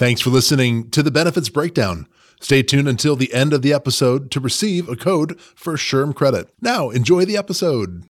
Thanks for listening to the Benefits Breakdown. Stay tuned until the end of the episode to receive a code for SHRM credit. Now, enjoy the episode.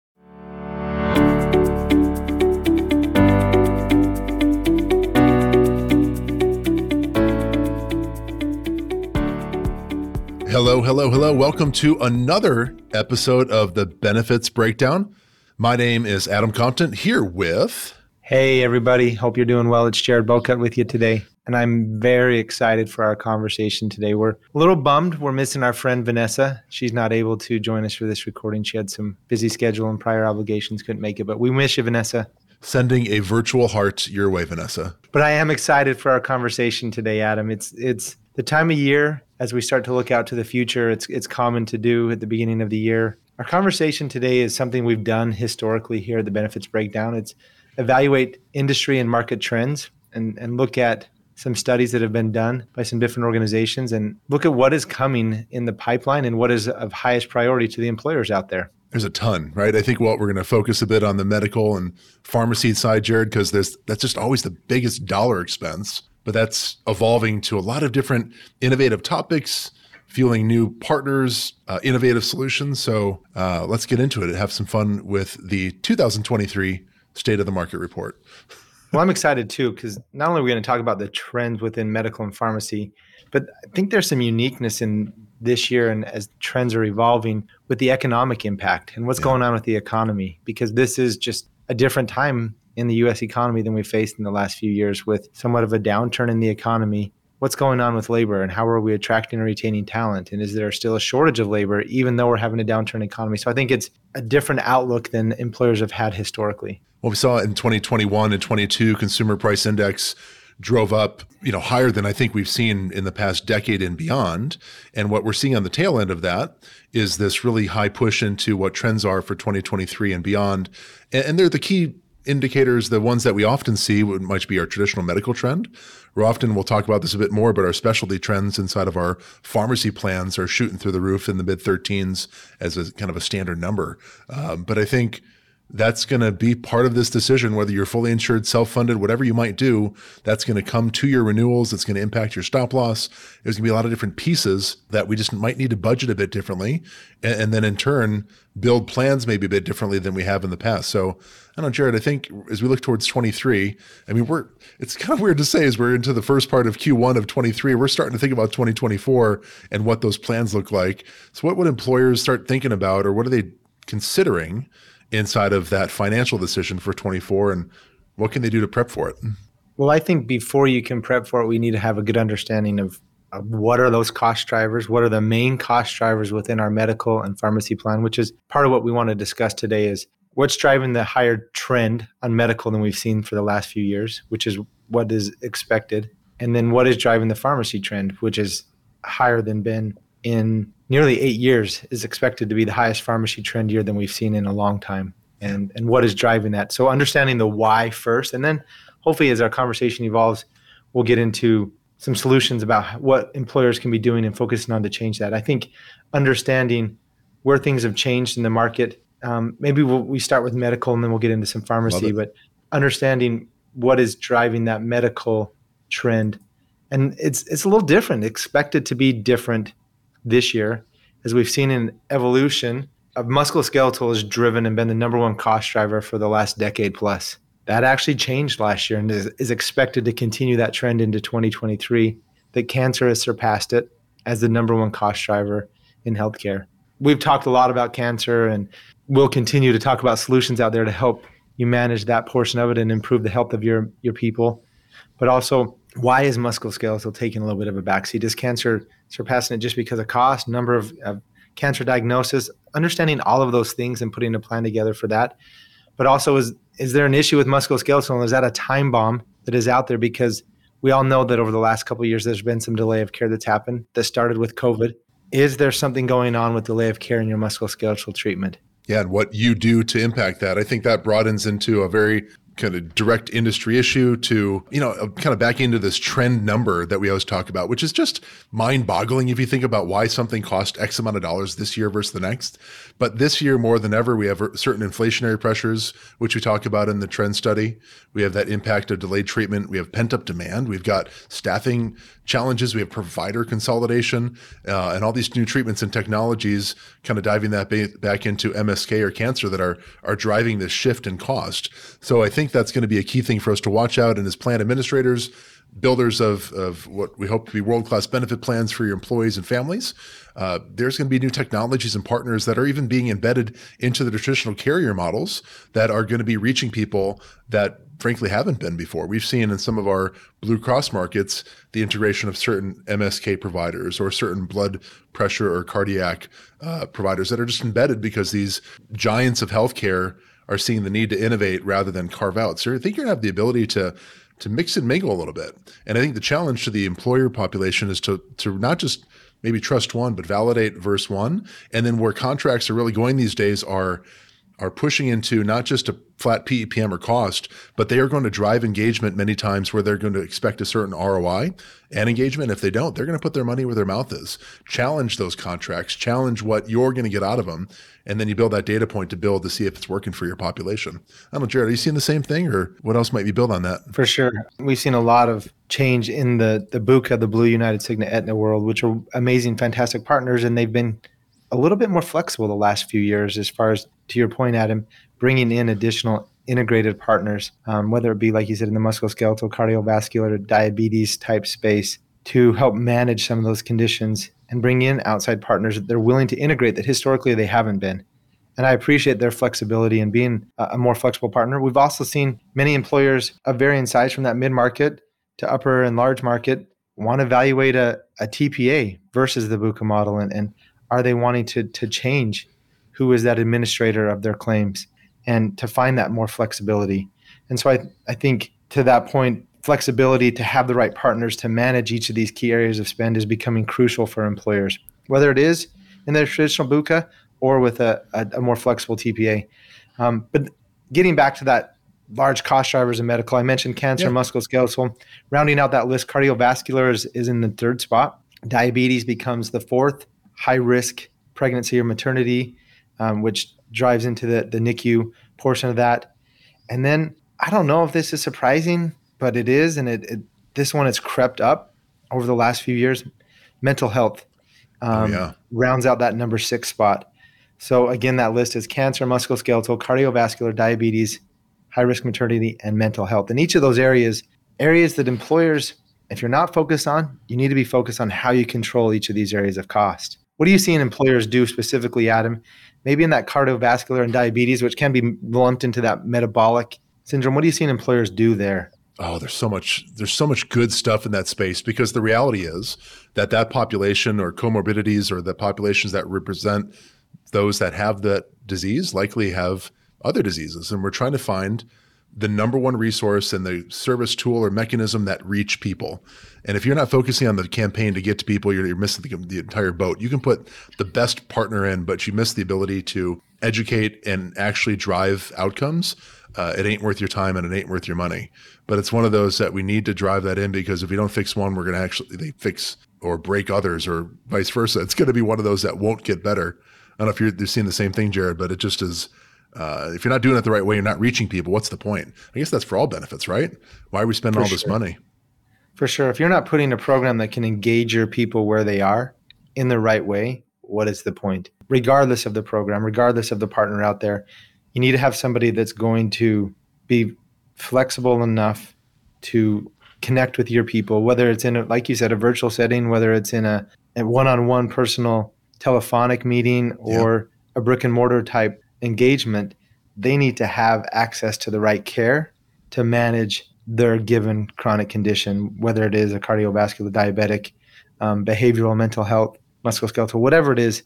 Hello, hello, hello. Welcome to another episode of the Benefits Breakdown. My name is Adam Compton here with. Hey, everybody. Hope you're doing well. It's Jared Bocut with you today and I'm very excited for our conversation today. We're a little bummed we're missing our friend Vanessa. She's not able to join us for this recording. She had some busy schedule and prior obligations, couldn't make it, but we miss you, Vanessa. Sending a virtual heart your way, Vanessa. But I am excited for our conversation today, Adam. It's it's the time of year as we start to look out to the future. It's it's common to do at the beginning of the year. Our conversation today is something we've done historically here at the Benefits Breakdown. It's evaluate industry and market trends and, and look at some studies that have been done by some different organizations and look at what is coming in the pipeline and what is of highest priority to the employers out there. There's a ton, right? I think what we're going to focus a bit on the medical and pharmacy side, Jared, because that's just always the biggest dollar expense, but that's evolving to a lot of different innovative topics, fueling new partners, uh, innovative solutions. So uh, let's get into it and have some fun with the 2023 State of the Market Report. Well, I'm excited too because not only are we going to talk about the trends within medical and pharmacy, but I think there's some uniqueness in this year and as trends are evolving with the economic impact and what's yeah. going on with the economy because this is just a different time in the US economy than we faced in the last few years with somewhat of a downturn in the economy. What's going on with labor and how are we attracting and retaining talent? And is there still a shortage of labor even though we're having a downturn economy? So I think it's a different outlook than employers have had historically. Well, we saw in 2021 and 22, consumer price index drove up, you know, higher than I think we've seen in the past decade and beyond. And what we're seeing on the tail end of that is this really high push into what trends are for 2023 and beyond. And, and they're the key indicators, the ones that we often see would might be our traditional medical trend. We're often, we'll talk about this a bit more, but our specialty trends inside of our pharmacy plans are shooting through the roof in the mid 13s as a kind of a standard number. Um, but I think that's going to be part of this decision whether you're fully insured self-funded whatever you might do that's going to come to your renewals it's going to impact your stop loss. There's going to be a lot of different pieces that we just might need to budget a bit differently and, and then in turn build plans maybe a bit differently than we have in the past. So i don't know jared i think as we look towards 23 i mean we're it's kind of weird to say as we're into the first part of q1 of 23 we're starting to think about 2024 and what those plans look like. So what would employers start thinking about or what are they considering inside of that financial decision for 24 and what can they do to prep for it? Well, I think before you can prep for it, we need to have a good understanding of, of what are those cost drivers, what are the main cost drivers within our medical and pharmacy plan, which is part of what we want to discuss today is what's driving the higher trend on medical than we've seen for the last few years, which is what is expected, and then what is driving the pharmacy trend, which is higher than been in nearly eight years is expected to be the highest pharmacy trend year than we've seen in a long time. And, and what is driving that? So understanding the why first, and then hopefully as our conversation evolves, we'll get into some solutions about what employers can be doing and focusing on to change that. I think understanding where things have changed in the market. Um, maybe we'll, we start with medical and then we'll get into some pharmacy, but understanding what is driving that medical trend. And it's it's a little different, expected to be different this year, as we've seen in evolution, of musculoskeletal has driven and been the number one cost driver for the last decade plus. That actually changed last year and is, is expected to continue that trend into 2023. That cancer has surpassed it as the number one cost driver in healthcare. We've talked a lot about cancer and we'll continue to talk about solutions out there to help you manage that portion of it and improve the health of your, your people. But also, why is musculoskeletal taking a little bit of a backseat? Is cancer surpassing it just because of cost, number of, of cancer diagnosis, understanding all of those things and putting a plan together for that. But also, is is there an issue with musculoskeletal? Is that a time bomb that is out there? Because we all know that over the last couple years, there's been some delay of care that's happened that started with COVID. Is there something going on with delay of care in your musculoskeletal treatment? Yeah, and what you do to impact that. I think that broadens into a very kind of direct industry issue to, you know, kind of back into this trend number that we always talk about, which is just mind boggling if you think about why something cost X amount of dollars this year versus the next. But this year, more than ever, we have certain inflationary pressures, which we talk about in the trend study. We have that impact of delayed treatment. We have pent up demand. We've got staffing challenges. We have provider consolidation uh, and all these new treatments and technologies kind of diving that ba- back into MSK or cancer that are, are driving this shift in cost. So I think that's going to be a key thing for us to watch out. And as plan administrators, builders of, of what we hope to be world class benefit plans for your employees and families. Uh, there's going to be new technologies and partners that are even being embedded into the traditional carrier models that are going to be reaching people that frankly haven't been before. We've seen in some of our Blue Cross markets the integration of certain MSK providers or certain blood pressure or cardiac uh, providers that are just embedded because these giants of healthcare are seeing the need to innovate rather than carve out. So I think you're going to have the ability to to mix and mingle a little bit. And I think the challenge to the employer population is to to not just maybe trust one, but validate verse one. And then where contracts are really going these days are are pushing into not just a flat PEPM or cost, but they are going to drive engagement many times where they're going to expect a certain ROI and engagement. If they don't, they're going to put their money where their mouth is. Challenge those contracts, challenge what you're going to get out of them, and then you build that data point to build to see if it's working for your population. I don't know, Jared, are you seeing the same thing, or what else might be built on that? For sure, we've seen a lot of change in the the BUCA, the Blue United Cigna Aetna world, which are amazing, fantastic partners, and they've been a little bit more flexible the last few years as far as to your point adam bringing in additional integrated partners um, whether it be like you said in the musculoskeletal cardiovascular diabetes type space to help manage some of those conditions and bring in outside partners that they're willing to integrate that historically they haven't been and I appreciate their flexibility and being a more flexible partner. We've also seen many employers of varying size from that mid market to upper and large market want to evaluate a, a TPA versus the BUCA model and, and are they wanting to to change who is that administrator of their claims and to find that more flexibility. And so i i think to that point flexibility to have the right partners to manage each of these key areas of spend is becoming crucial for employers whether it is in their traditional buca or with a, a, a more flexible tpa um, but getting back to that large cost drivers in medical i mentioned cancer yeah. musculoskeletal. Rounding out that list cardiovascular is, is in the third spot. Diabetes becomes the fourth high risk pregnancy or maternity, um, which drives into the, the NICU portion of that. And then I don't know if this is surprising, but it is. And it, it this one has crept up over the last few years. Mental health oh, um, oh, yeah. rounds out that number six spot. So again, that list is cancer, musculoskeletal, cardiovascular, diabetes, high risk maternity, and mental health. And each of those areas, areas that employers, if you're not focused on, you need to be focused on how you control each of these areas of cost. What are you seeing employers do specifically, Adam? Maybe in that cardiovascular and diabetes, which can be lumped into that metabolic syndrome. What are you seeing employers do there? Oh, there's so much there's so much good stuff in that space because the reality is that that population or comorbidities or the populations that represent those that have that disease likely have other diseases and we're trying to find the number one resource and the service tool or mechanism that reach people. And if you're not focusing on the campaign to get to people, you're, you're missing the, the, entire boat. You can put the best partner in, but you miss the ability to educate and actually drive outcomes. Uh, it ain't worth your time and it ain't worth your money. But it's one of those that we need to drive that in because if we don't fix one, we're going to actually they fix or break others or vice versa. It's going to be one of those that won't get better. I don't know if you're, you're seeing the same thing, Jared, but it just is uh, if you're not doing it the right way, you're not reaching people. What's the point? I guess that's for all benefits, right? Why are we spending for all sure. this money? For sure. If you're not putting a program that can engage your people where they are in the right way, what is the point? Regardless of the program, regardless of the partner out there, you need to have somebody that's going to be flexible enough to connect with your people, whether it's in, a, like you said, a virtual setting, whether it's in a, a one-on-one personal telephonic meeting or yeah. a brick and mortar type engagement, they need to have access to the right care to manage their given chronic condition, whether it is a cardiovascular, diabetic, um, behavioral, mental health, musculoskeletal, whatever it is.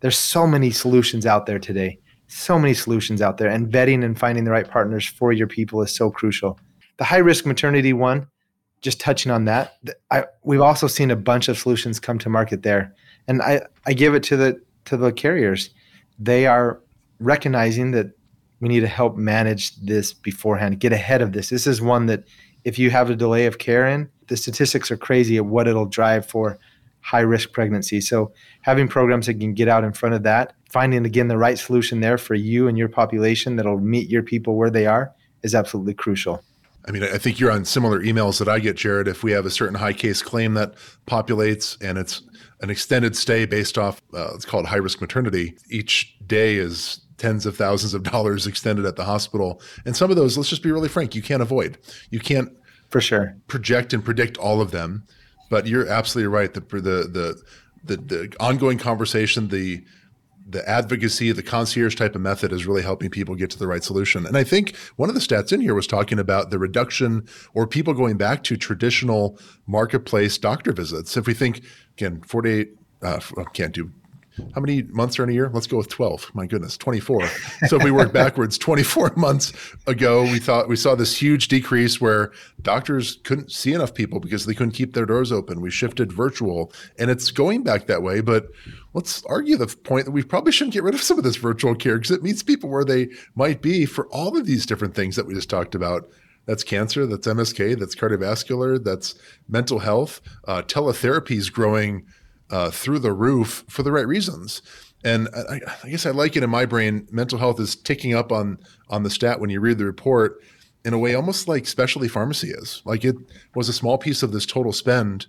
There's so many solutions out there today. So many solutions out there, and vetting and finding the right partners for your people is so crucial. The high risk maternity one, just touching on that, I, we've also seen a bunch of solutions come to market there, and I, I give it to the to the carriers. They are recognizing that we need to help manage this beforehand, get ahead of this. This is one that if you have a delay of care in, the statistics are crazy at what it'll drive for high risk pregnancy. So having programs that can get out in front of that, finding again the right solution there for you and your population that'll meet your people where they are is absolutely crucial. I mean, I think you're on similar emails that I get, Jared. If we have a certain high case claim that populates and it's an extended stay based off, uh, it's called high risk maternity, each day is tens of thousands of dollars extended at the hospital. And some of those, let's just be really frank, you can't avoid. You can't for sure project and predict all of them. But you're absolutely right. The the the the, the ongoing conversation, the the advocacy, the concierge type of method is really helping people get to the right solution. And I think one of the stats in here was talking about the reduction or people going back to traditional marketplace doctor visits. If we think again, 48 uh, can't do how many months are in a year? Let's go with 12. My goodness, 24. So if we work backwards, 24 months ago, we thought we saw this huge decrease where doctors couldn't see enough people because they couldn't keep their doors open. We shifted virtual and it's going back that way. But let's argue the point that we probably shouldn't get rid of some of this virtual care because it meets people where they might be for all of these different things that we just talked about. That's cancer, that's MSK, that's cardiovascular, that's mental health. Uh, teletherapy is growing uh, through the roof for the right reasons. And I, I, guess I like it in my brain. Mental health is ticking up on on the stat when you read the report in a way almost like specialty pharmacy is. Like it was a small piece of this total spend.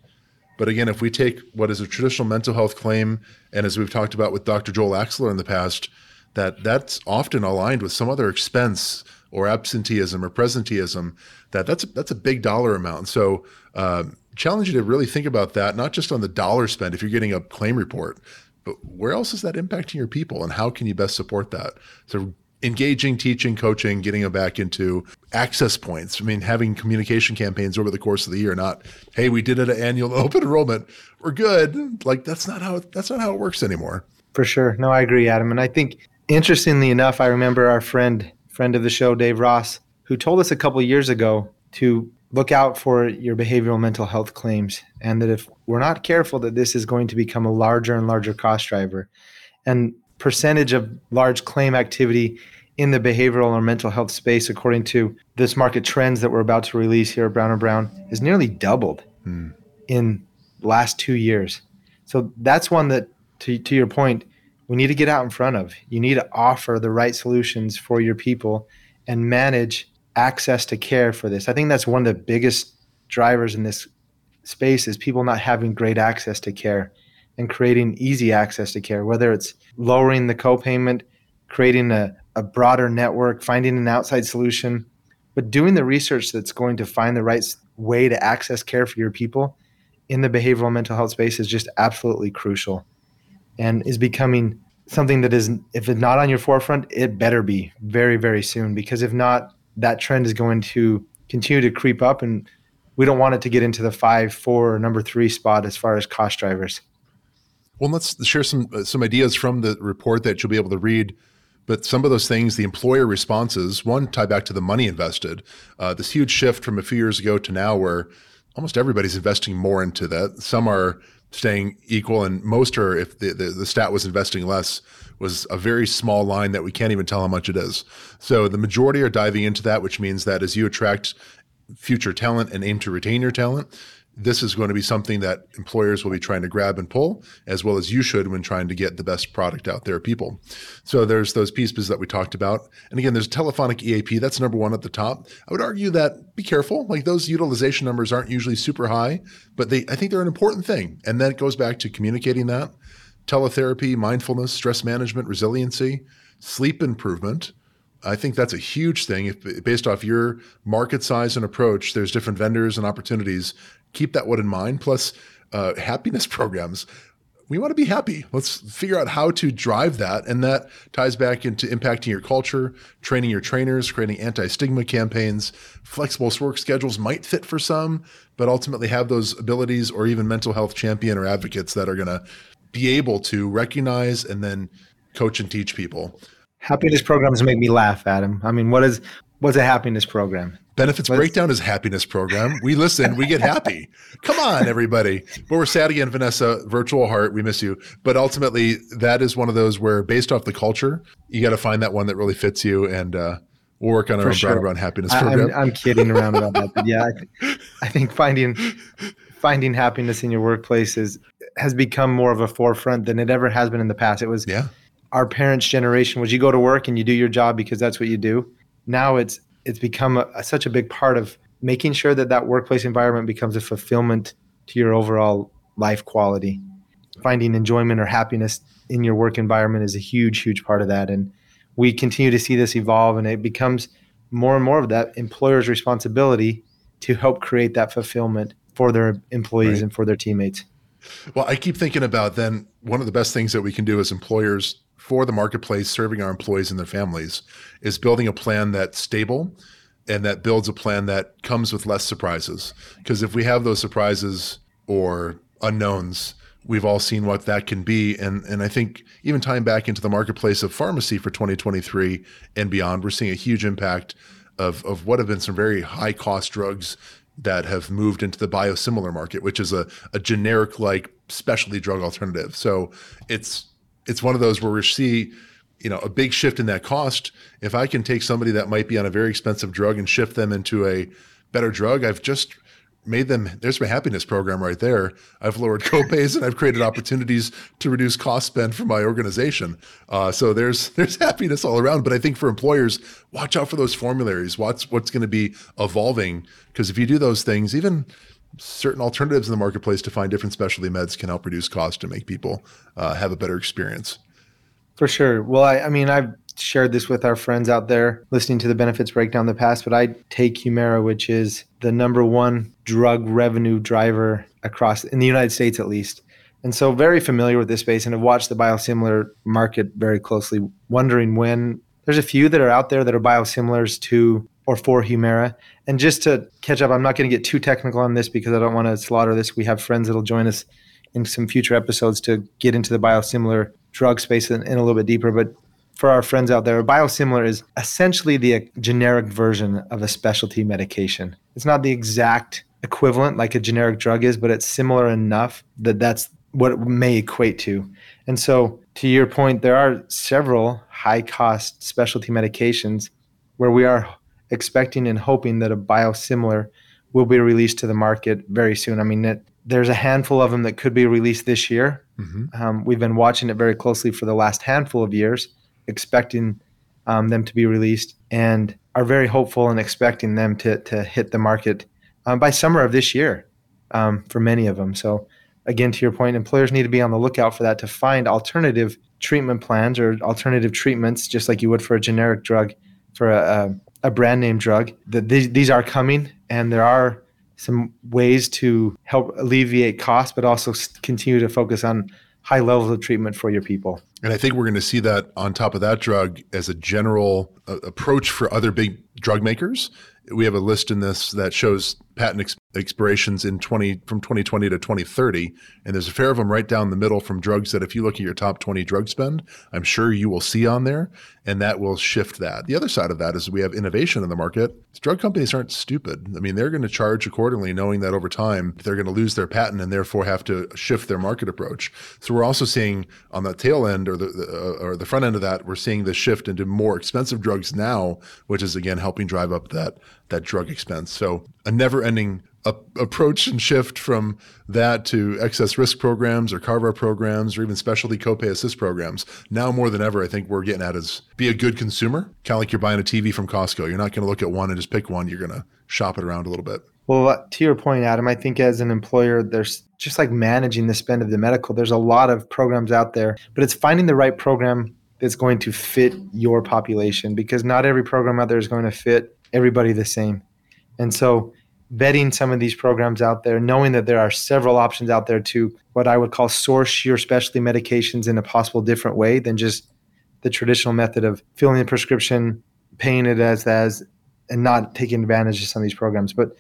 But again, if we take what is a traditional mental health claim, and as we've talked about with Dr. Joel Axler in the past, that that's often aligned with some other expense or absenteeism or presenteeism, that that's a, that's a big dollar amount. And So um, challenge you to really think about that, not just on the dollar spend if you're getting a claim report, but where else is that impacting your people and how can you best support that? So engaging, teaching, coaching, getting them back into access points. I mean, having communication campaigns over the course of the year, not, hey, we did it at annual open enrollment. We're good. Like that's not how that's not how it works anymore. For sure. No, I agree, Adam. And I think interestingly enough, I remember our friend, friend of the show, Dave Ross, who told us a couple years ago to look out for your behavioral mental health claims and that if we're not careful that this is going to become a larger and larger cost driver. And percentage of large claim activity in the behavioral or mental health space according to this market trends that we're about to release here at brown and brown is nearly doubled hmm. in last two years. So that's one that to, to your point we need to get out in front of. You need to offer the right solutions for your people and manage access to care for this. I think that's one of the biggest drivers in this space is people not having great access to care and creating easy access to care, whether it's lowering the copayment, creating a, a broader network, finding an outside solution, but doing the research that's going to find the right way to access care for your people in the behavioral mental health space is just absolutely crucial and is becoming something that is if it's not on your forefront it better be very very soon because if not that trend is going to continue to creep up and we don't want it to get into the five, four, or number three spot as far as cost drivers. Well, let's share some uh, some ideas from the report that you'll be able to read. But some of those things, the employer responses, one tie back to the money invested. Uh, this huge shift from a few years ago to now, where almost everybody's investing more into that. Some are staying equal, and most are, if the, the, the stat was investing less, was a very small line that we can't even tell how much it is. So the majority are diving into that, which means that as you attract future talent and aim to retain your talent, this is going to be something that employers will be trying to grab and pull, as well as you should when trying to get the best product out there, people. So there's those pieces that we talked about. And again, there's telephonic EAP. That's number one at the top. I would argue that be careful. Like those utilization numbers aren't usually super high, but they I think they're an important thing. And then it goes back to communicating that teletherapy, mindfulness, stress management, resiliency, sleep improvement. I think that's a huge thing. If based off your market size and approach, there's different vendors and opportunities. Keep that one in mind. Plus, uh, happiness programs. We want to be happy. Let's figure out how to drive that, and that ties back into impacting your culture, training your trainers, creating anti-stigma campaigns. Flexible work schedules might fit for some, but ultimately have those abilities, or even mental health champion or advocates that are going to be able to recognize and then coach and teach people. Happiness programs make me laugh, Adam. I mean, what is what's a happiness program? Benefits Let's, Breakdown is happiness program. We listen, we get happy. Come on, everybody. But we're sad again, Vanessa. Virtual heart, we miss you. But ultimately, that is one of those where, based off the culture, you got to find that one that really fits you. And uh, we'll work on our For own sure. Brown happiness program. I, am kidding around about that, but yeah, I, th- I think finding finding happiness in your workplace is has become more of a forefront than it ever has been in the past. It was yeah. our parents' generation was you go to work and you do your job because that's what you do. Now it's it's become a, such a big part of making sure that that workplace environment becomes a fulfillment to your overall life quality. Finding enjoyment or happiness in your work environment is a huge, huge part of that. And we continue to see this evolve, and it becomes more and more of that employer's responsibility to help create that fulfillment for their employees right. and for their teammates. Well, I keep thinking about then one of the best things that we can do as employers for the marketplace serving our employees and their families is building a plan that's stable and that builds a plan that comes with less surprises. Because if we have those surprises or unknowns, we've all seen what that can be. And and I think even tying back into the marketplace of pharmacy for 2023 and beyond, we're seeing a huge impact of of what have been some very high cost drugs that have moved into the biosimilar market, which is a, a generic like specialty drug alternative. So it's it's one of those where we see you know a big shift in that cost. If i can take somebody that might be on a very expensive drug and shift them into a better drug i've just made them there's my happiness program right there. I've lowered copays and i've created opportunities to reduce cost spend for my organization. Uh, so there's there's happiness all around. But i think for employers watch out for those formularies. Watch what's going to be evolving. Because if you do those things even certain alternatives in the marketplace to find different specialty meds can help reduce cost and make people uh, have a better experience. For sure. Well, I, I, mean, I've shared this with our friends out there listening to the benefits breakdown in the past, but I take Humira, which is the number one drug revenue driver across in the United States, at least. And so, very familiar with this space and have watched the biosimilar market very closely, wondering when there's a few that are out there that are biosimilars to or for Humira. And just to catch up, I'm not going to get too technical on this because I don't want to slaughter this. We have friends that'll join us in some future episodes to get into the biosimilar drug space in, in a little bit deeper. But for our friends out there, a biosimilar is essentially the generic version of a specialty medication. It's not the exact equivalent like a generic drug is, but it's similar enough that that's what it may equate to. And so, to your point, there are several high cost specialty medications where we are expecting and hoping that a biosimilar will be released to the market very soon. I mean, it, there's a handful of them that could be released this year. Mm-hmm. Um, we've been watching it very closely for the last handful of years, expecting um, them to be released, and are very hopeful and expecting them to to hit the market um, by summer of this year um, for many of them. So, again, to your point, employers need to be on the lookout for that to find alternative treatment plans or alternative treatments, just like you would for a generic drug for a, a a brand name drug. That these, these are coming, and there are some ways to help alleviate costs, but also continue to focus on high levels of treatment for your people. And I think we're going to see that on top of that drug as a general uh, approach for other big drug makers. We have a list in this that shows patent ex- expirations in 20 from 2020 to 2030 and there's a fair of them right down the middle from drugs that if you look at your top 20 drug spend i'm sure you will see on there and that will shift that. The other side of that is we have innovation in the market. Drug companies aren't stupid. I mean they're going to charge accordingly knowing that over time they're going to lose their patent and therefore have to shift their market approach. So we're also seeing on the tail end or the, uh, or the front end of that we're seeing the shift into more expensive drugs now which is again helping drive up that that drug expense so a never ending approach and shift from that to excess risk programs or carve programs or even specialty copay assist programs. Now more than ever, I think we're getting at is be a good consumer, kind of like you're buying a TV from Costco. You're not going to look at one and just pick one. You're going to shop it around a little bit. Well, uh, to your point, Adam, I think as an employer, there's just like managing the spend of the medical, there's a lot of programs out there, but it's finding the right program that's going to fit your population because not every program out there is going to fit everybody the same. And so vetting some of these programs out there, knowing that there are several options out there to what I would call source your specialty medications in a possible different way than just the traditional method of filling the prescription, paying it as as, and not taking advantage of some of these programs. But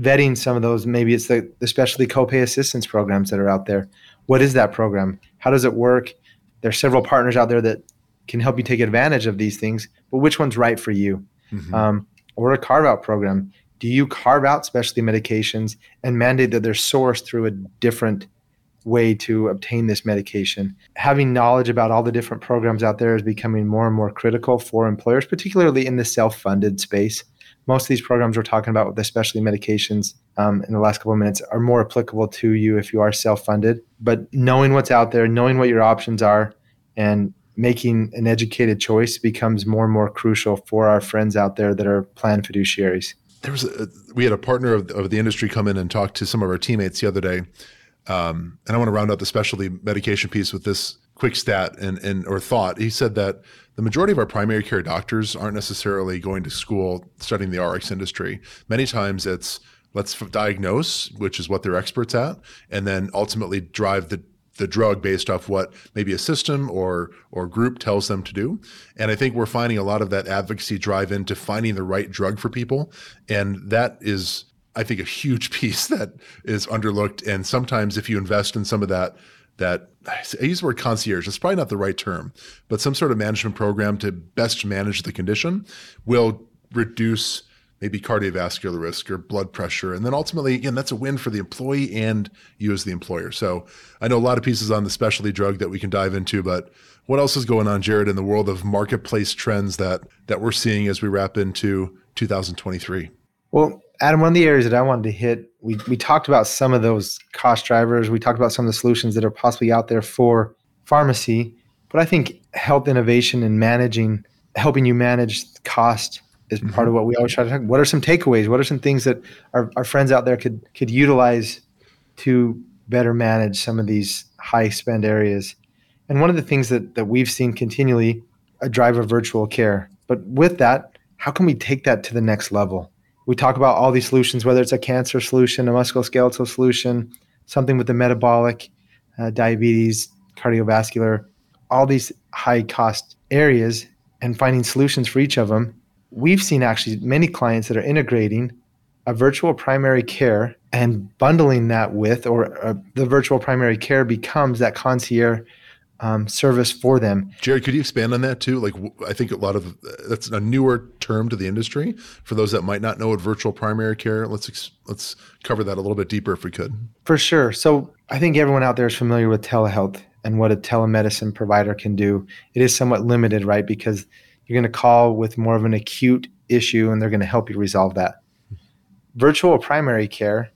vetting some of those, maybe it's the, the specialty copay assistance programs that are out there. What is that program? How does it work? There are several partners out there that can help you take advantage of these things, but which one's right for you? Mm-hmm. Um, or a carve out program? Do you carve out specialty medications and mandate that they're sourced through a different way to obtain this medication? Having knowledge about all the different programs out there is becoming more and more critical for employers, particularly in the self funded space. Most of these programs we're talking about with the specialty medications um, in the last couple of minutes are more applicable to you if you are self funded. But knowing what's out there, knowing what your options are, and making an educated choice becomes more and more crucial for our friends out there that are plan fiduciaries. There was a, we had a partner of, of the industry come in and talk to some of our teammates the other day, um, and I want to round out the specialty medication piece with this quick stat and, and or thought. He said that the majority of our primary care doctors aren't necessarily going to school studying the RX industry. Many times it's let's diagnose, which is what they're experts at, and then ultimately drive the the drug based off what maybe a system or or group tells them to do. And I think we're finding a lot of that advocacy drive into finding the right drug for people. And that is I think a huge piece that is underlooked. And sometimes if you invest in some of that that I use the word concierge, it's probably not the right term, but some sort of management program to best manage the condition will reduce maybe cardiovascular risk or blood pressure. And then ultimately, again, that's a win for the employee and you as the employer. So I know a lot of pieces on the specialty drug that we can dive into, but what else is going on, Jared, in the world of marketplace trends that that we're seeing as we wrap into 2023? Well, Adam, one of the areas that I wanted to hit, we, we talked about some of those cost drivers. We talked about some of the solutions that are possibly out there for pharmacy. But I think health innovation and managing, helping you manage cost is mm-hmm. part of what we always try to talk. What are some takeaways? What are some things that our, our friends out there could could utilize to better manage some of these high spend areas? And one of the things that that we've seen continually a drive of virtual care. But with that, how can we take that to the next level? We talk about all these solutions, whether it's a cancer solution, a musculoskeletal solution, something with the metabolic, uh, diabetes, cardiovascular, all these high cost areas, and finding solutions for each of them we've seen actually many clients that are integrating a virtual primary care and bundling that with, or uh, the virtual primary care becomes that concierge um, service for them. Jared, could you expand on that too? Like, I think a lot of that's a newer term to the industry. For those that might not know what virtual primary care, let's let's cover that a little bit deeper if we could. For sure. So I think everyone out there is familiar with telehealth and what a telemedicine provider can do. It is somewhat limited, right? Because you're going to call with more of an acute issue and they're going to help you resolve that. Virtual primary care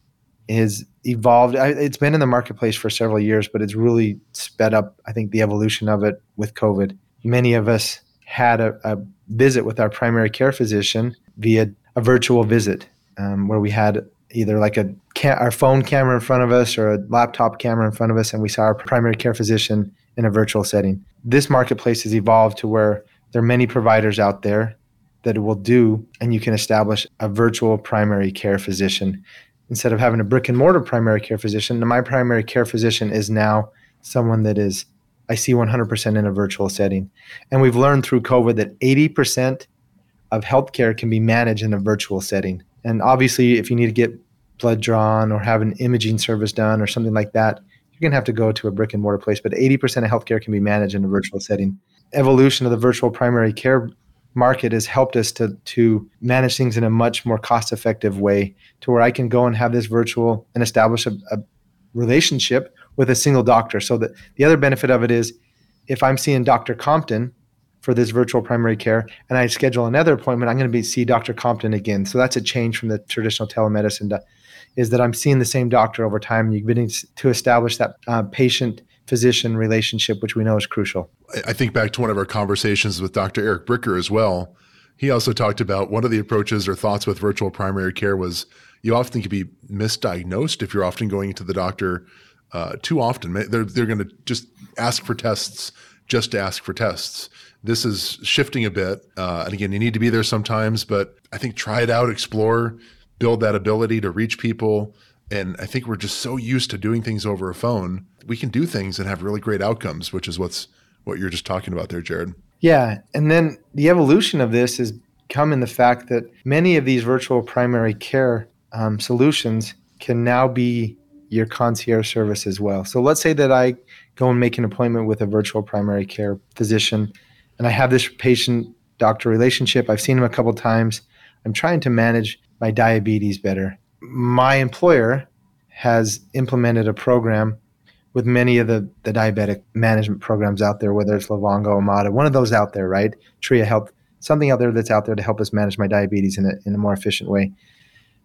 is evolved. It's been in the marketplace for several years, but it's really sped up, I think, the evolution of it with COVID. Many of us had a, a visit with our primary care physician via a virtual visit um, where we had either like a our phone camera in front of us or a laptop camera in front of us, and we saw our primary care physician in a virtual setting. This marketplace has evolved to where there are many providers out there that it will do, and you can establish a virtual primary care physician instead of having a brick and mortar primary care physician. My primary care physician is now someone that is I see 100% in a virtual setting. And we've learned through COVID that 80% of healthcare can be managed in a virtual setting. And obviously, if you need to get blood drawn or have an imaging service done or something like that, you're going to have to go to a brick and mortar place. But 80% of healthcare can be managed in a virtual setting evolution of the virtual primary care market has helped us to to manage things in a much more cost effective way to where I can go and have this virtual and establish a, a relationship with a single doctor. So that the other benefit of it is if I'm seeing Dr. Compton for this virtual primary care and I schedule another appointment, I'm going to be see Dr. Compton again. So that's a change from the traditional telemedicine to, is that I'm seeing the same doctor over time. You're beginning to establish that uh, patient physician relationship, which we know is crucial. I think back to one of our conversations with Dr. Eric Bricker as well. He also talked about one of the approaches or thoughts with virtual primary care was you often can be misdiagnosed if you're often going to the doctor uh, too often. They're, they're going to just ask for tests just to ask for tests. This is shifting a bit. Uh, and again, you need to be there sometimes, but I think try it out, explore, build that ability to reach people. And I think we're just so used to doing things over a phone we can do things and have really great outcomes, which is what's what you're just talking about there, Jared. Yeah, and then the evolution of this has come in the fact that many of these virtual primary care um, solutions can now be your concierge service as well. So let's say that I go and make an appointment with a virtual primary care physician, and I have this patient doctor relationship. I've seen him a couple times. I'm trying to manage my diabetes better. My employer has implemented a program with many of the, the diabetic management programs out there, whether it's Livongo, Omada, one of those out there, right? Tria Health, something out there that's out there to help us manage my diabetes in a, in a more efficient way.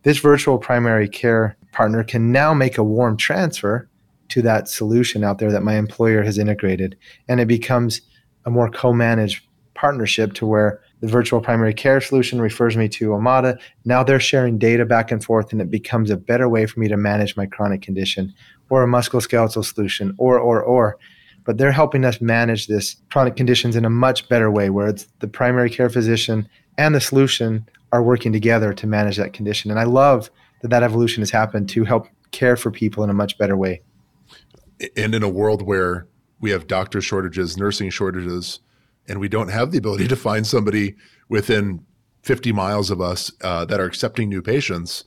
This virtual primary care partner can now make a warm transfer to that solution out there that my employer has integrated. And it becomes a more co managed partnership to where the virtual primary care solution refers me to Omada. Now they're sharing data back and forth, and it becomes a better way for me to manage my chronic condition or a musculoskeletal solution or, or, or. But they're helping us manage this chronic conditions in a much better way where it's the primary care physician and the solution are working together to manage that condition. And I love that that evolution has happened to help care for people in a much better way. And in a world where we have doctor shortages, nursing shortages, and we don't have the ability to find somebody within 50 miles of us uh, that are accepting new patients,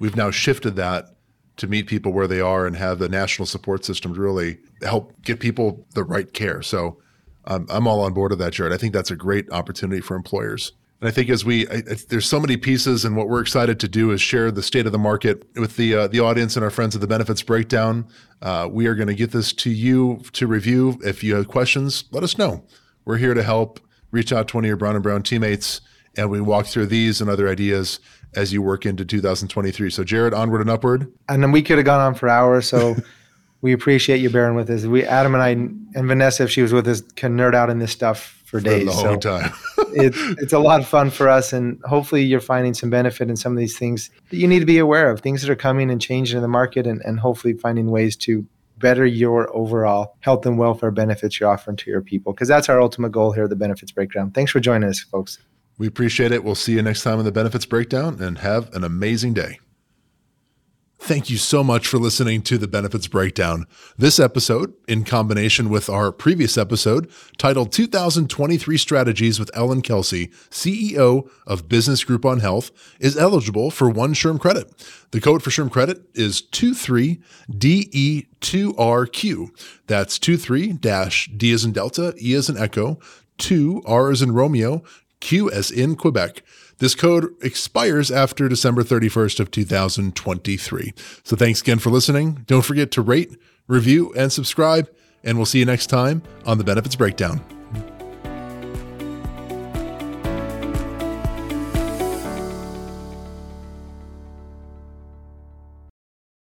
we've now shifted that to meet people where they are and have the national support system to really help get people the right care. So um, I'm all on board with that, Jared. I think that's a great opportunity for employers. And I think as we, I, there's so many pieces, and what we're excited to do is share the state of the market with the uh, the audience and our friends at the Benefits Breakdown. Uh, we are going to get this to you to review. If you have questions, let us know. We're here to help. Reach out to one of your Brown and Brown teammates, and we walk through these and other ideas as you work into 2023. So, Jared, onward and upward. And then we could have gone on for hours. So. we appreciate you bearing with us. We Adam and I and Vanessa, if she was with us, can nerd out in this stuff for days. For the whole so time. it's it's a lot of fun for us, and hopefully you're finding some benefit in some of these things that you need to be aware of, things that are coming and changing in the market, and, and hopefully finding ways to better your overall health and welfare benefits you're offering to your people, because that's our ultimate goal here at the Benefits Breakdown. Thanks for joining us, folks. We appreciate it. We'll see you next time on the Benefits Breakdown, and have an amazing day. Thank you so much for listening to the Benefits Breakdown. This episode, in combination with our previous episode titled 2023 Strategies with Ellen Kelsay, CEO of Business Group on Health, is eligible for one SHRM credit. The code for SHRM credit is 23DE2RQ. That's 23 D as in Delta, E as in Echo, 2 R as in Romeo, Q as in Quebec. This code expires after December 31st of 2023. So thanks again for listening. Don't forget to rate, review, and subscribe, and we'll see you next time on the Benefits Breakdown.